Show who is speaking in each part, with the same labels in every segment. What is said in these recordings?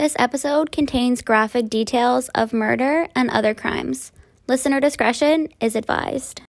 Speaker 1: This episode contains graphic details of murder and other crimes. Listener discretion is advised.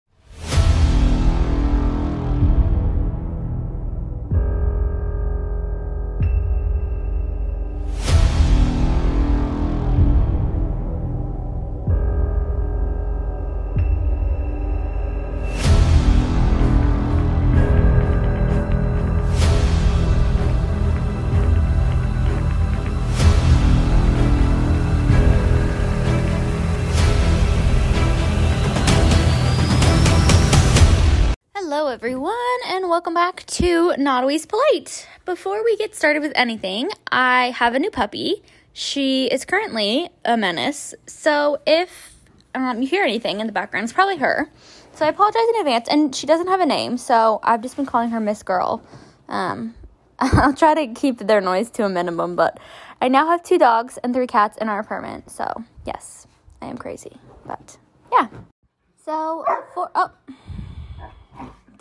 Speaker 1: Welcome back to Not Always Polite. Before we get started with anything, I have a new puppy. She is currently a menace, so if um, you hear anything in the background, it's probably her. So I apologize in advance, and she doesn't have a name, so I've just been calling her Miss Girl. Um, I'll try to keep their noise to a minimum, but I now have two dogs and three cats in our apartment, so yes, I am crazy, but yeah. So for oh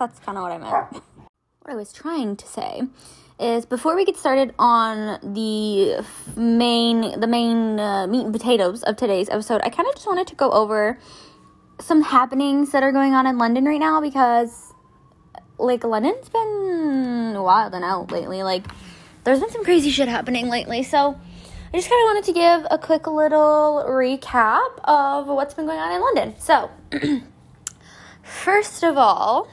Speaker 1: that's kind of what I meant. I was trying to say is before we get started on the main the main uh, meat and potatoes of today's episode, I kind of just wanted to go over some happenings that are going on in London right now because like London's been wild and out lately. Like there's been some crazy shit happening lately. So I just kind of wanted to give a quick little recap of what's been going on in London. So first of all,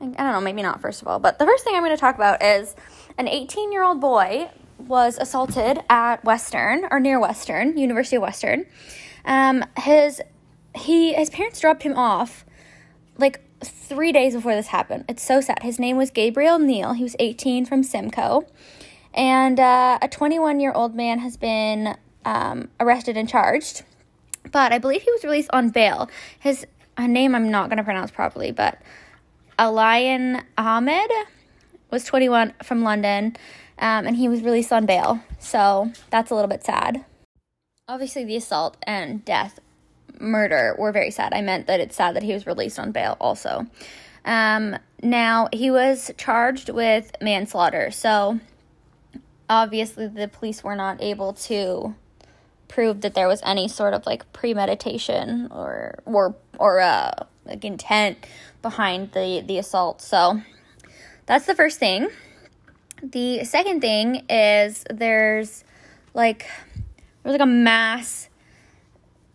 Speaker 1: I don't know, maybe not first of all, but the first thing I'm going to talk about is an 18 year old boy was assaulted at Western or near Western, University of Western. Um, his he his parents dropped him off like three days before this happened. It's so sad. His name was Gabriel Neal. He was 18 from Simcoe, and uh, a 21 year old man has been um, arrested and charged. But I believe he was released on bail. His name I'm not going to pronounce properly, but Alayan Ahmed was 21 from London, um, and he was released on bail. So that's a little bit sad. Obviously, the assault and death, murder were very sad. I meant that it's sad that he was released on bail also. Um, now, he was charged with manslaughter. So obviously, the police were not able to prove that there was any sort of like premeditation or or or uh like intent behind the the assault. So that's the first thing. The second thing is there's like there's like a mass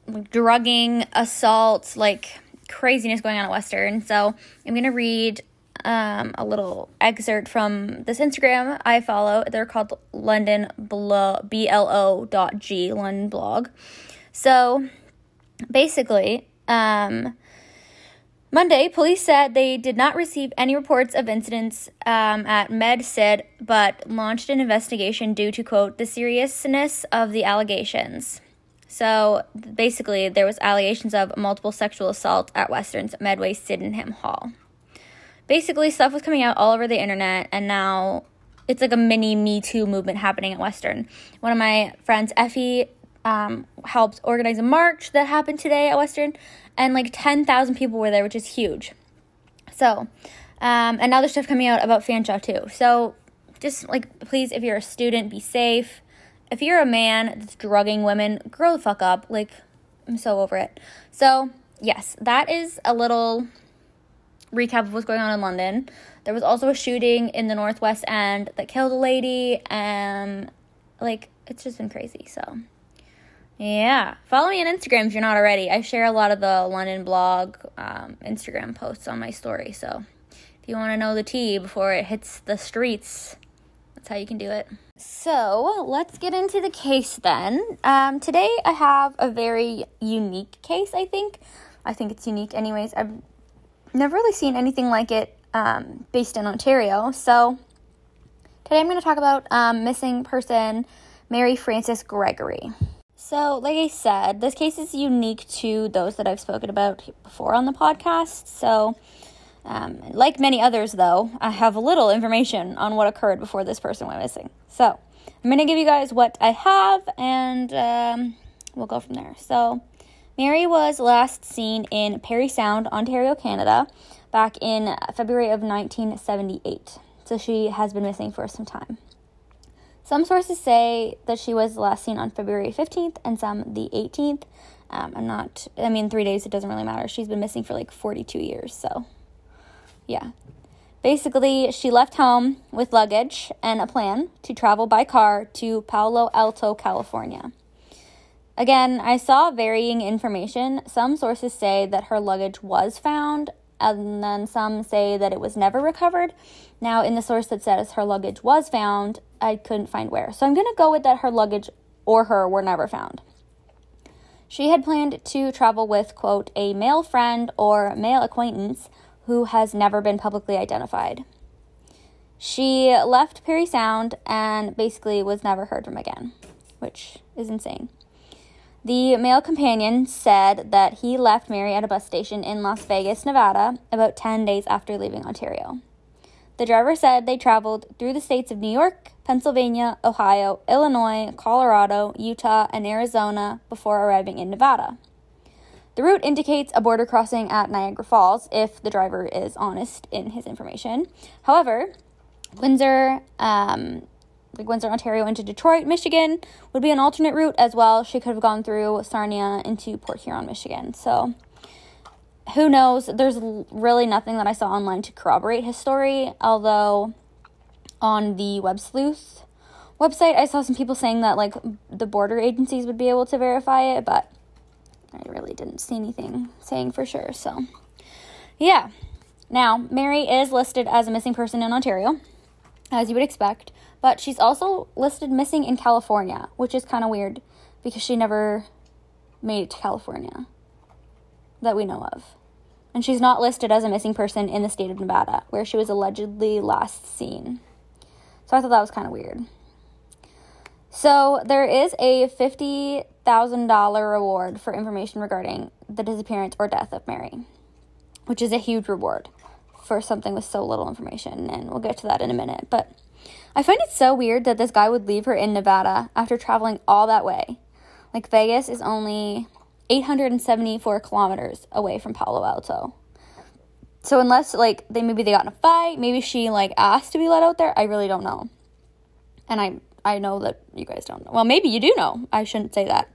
Speaker 1: like, drugging assault like craziness going on at Western. So I'm gonna read um, a little excerpt from this Instagram I follow. They're called London B L O dot G London blog. So basically, um, Monday, police said they did not receive any reports of incidents um, at MedSid, but launched an investigation due to, quote, the seriousness of the allegations. So basically, there was allegations of multiple sexual assault at Western's Medway Sydenham Hall. Basically, stuff was coming out all over the internet, and now it's like a mini Me Too movement happening at Western. One of my friends, Effie, um, helped organize a march that happened today at Western and like 10,000 people were there, which is huge. So, um, and now there's stuff coming out about Fanshawe too. So, just like, please, if you're a student, be safe. If you're a man that's drugging women, grow the fuck up. Like, I'm so over it. So, yes, that is a little recap of what's going on in London. There was also a shooting in the Northwest End that killed a lady, and like, it's just been crazy. So, yeah. Follow me on Instagram if you're not already. I share a lot of the London blog um, Instagram posts on my story. So if you want to know the tea before it hits the streets, that's how you can do it. So let's get into the case then. Um, today I have a very unique case, I think. I think it's unique, anyways. I've never really seen anything like it um, based in Ontario. So today I'm going to talk about um, missing person Mary Frances Gregory. So, like I said, this case is unique to those that I've spoken about before on the podcast. So, um, like many others, though, I have little information on what occurred before this person went missing. So, I'm going to give you guys what I have and um, we'll go from there. So, Mary was last seen in Parry Sound, Ontario, Canada, back in February of 1978. So, she has been missing for some time. Some sources say that she was last seen on February 15th and some the 18th. Um, I'm not, I mean, three days, it doesn't really matter. She's been missing for like 42 years, so yeah. Basically, she left home with luggage and a plan to travel by car to Palo Alto, California. Again, I saw varying information. Some sources say that her luggage was found, and then some say that it was never recovered. Now, in the source that says her luggage was found, I couldn't find where. So I'm going to go with that her luggage or her were never found. She had planned to travel with, quote, a male friend or male acquaintance who has never been publicly identified. She left Parry Sound and basically was never heard from again, which is insane. The male companion said that he left Mary at a bus station in Las Vegas, Nevada, about 10 days after leaving Ontario. The driver said they traveled through the states of New York, Pennsylvania, Ohio, Illinois, Colorado, Utah, and Arizona before arriving in Nevada. The route indicates a border crossing at Niagara Falls if the driver is honest in his information. However, Windsor, um, like Windsor, Ontario into Detroit, Michigan would be an alternate route as well. She could have gone through Sarnia into Port Huron, Michigan. So who knows? There's really nothing that I saw online to corroborate his story, although on the Web Sleuth website, I saw some people saying that like the border agencies would be able to verify it, but I really didn't see anything saying for sure. So, yeah. Now, Mary is listed as a missing person in Ontario, as you would expect, but she's also listed missing in California, which is kind of weird because she never made it to California that we know of. And she's not listed as a missing person in the state of Nevada, where she was allegedly last seen. So I thought that was kind of weird. So there is a $50,000 reward for information regarding the disappearance or death of Mary, which is a huge reward for something with so little information. And we'll get to that in a minute. But I find it so weird that this guy would leave her in Nevada after traveling all that way. Like, Vegas is only 874 kilometers away from Palo Alto. So unless like they maybe they got in a fight, maybe she like asked to be let out there, I really don't know. And I I know that you guys don't know. Well, maybe you do know. I shouldn't say that.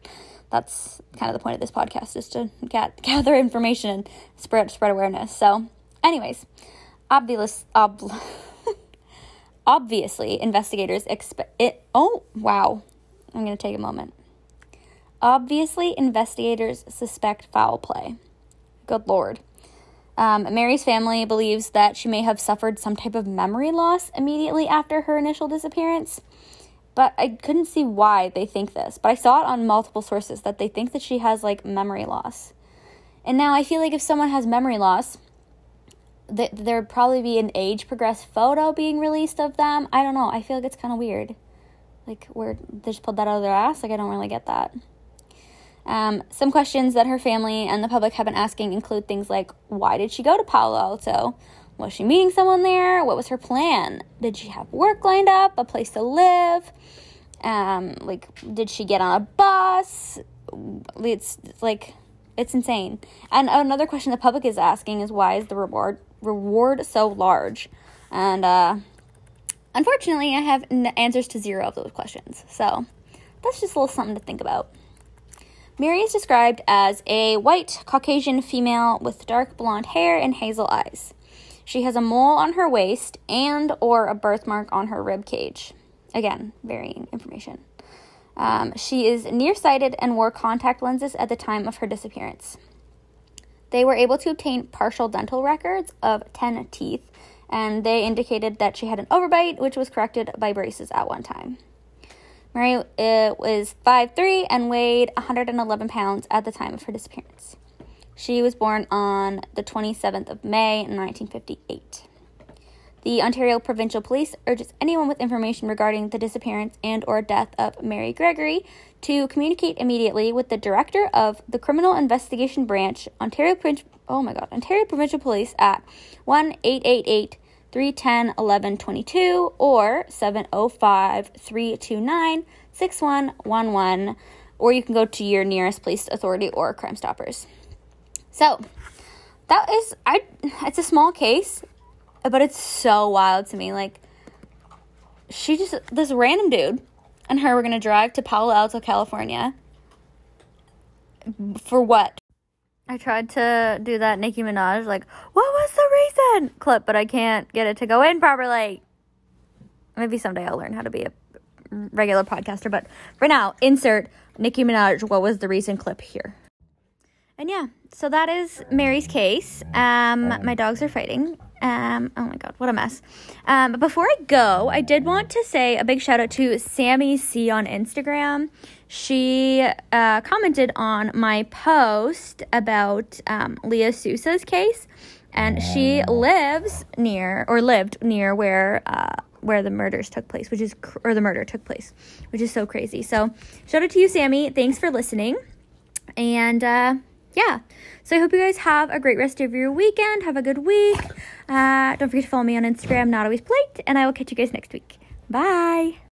Speaker 1: That's kind of the point of this podcast is to get, gather information and spread spread awareness. So, anyways, obvious ob- obviously investigators expect it. Oh wow, I'm gonna take a moment. Obviously, investigators suspect foul play. Good lord. Um, Mary's family believes that she may have suffered some type of memory loss immediately after her initial disappearance, but I couldn't see why they think this. But I saw it on multiple sources that they think that she has like memory loss. And now I feel like if someone has memory loss, th- there'd probably be an age progressed photo being released of them. I don't know. I feel like it's kind of weird. Like, where they just pulled that out of their ass? Like, I don't really get that. Um, some questions that her family and the public have been asking include things like why did she go to Palo Alto? Was she meeting someone there? What was her plan? Did she have work lined up, a place to live? Um, like, did she get on a bus? It's, it's like, it's insane. And another question the public is asking is why is the reward reward so large? And uh, unfortunately, I have n- answers to zero of those questions. So that's just a little something to think about. Mary is described as a white Caucasian female with dark blonde hair and hazel eyes. She has a mole on her waist and or a birthmark on her rib cage. Again, varying information. Um, she is nearsighted and wore contact lenses at the time of her disappearance. They were able to obtain partial dental records of 10 teeth, and they indicated that she had an overbite, which was corrected by braces at one time. Mary uh, was 5'3 and weighed 111 pounds at the time of her disappearance. She was born on the 27th of May 1958. The Ontario Provincial Police urges anyone with information regarding the disappearance and or death of Mary Gregory to communicate immediately with the Director of the Criminal Investigation Branch, Ontario Oh my god, Ontario Provincial Police at 1-888 310 1122 or 705 329 6111 or you can go to your nearest police authority or crime stoppers. So that is i it's a small case but it's so wild to me like she just this random dude and her were gonna drive to Palo Alto, California. For what? I tried to do that Nicki Minaj, like, what was the reason clip, but I can't get it to go in properly. Maybe someday I'll learn how to be a regular podcaster, but for now, insert Nicki Minaj, what was the reason clip here. And yeah, so that is Mary's case. Um, my dogs are fighting. Um, oh my god, what a mess. Um, but before I go, I did want to say a big shout out to Sammy C on Instagram. She uh, commented on my post about um, Leah Sousa's case, and she lives near or lived near where uh, where the murders took place, which is cr- or the murder took place, which is so crazy. So shout out to you, Sammy. Thanks for listening, and. Uh, yeah. So I hope you guys have a great rest of your weekend. Have a good week. Uh, don't forget to follow me on Instagram, not always polite, and I will catch you guys next week. Bye.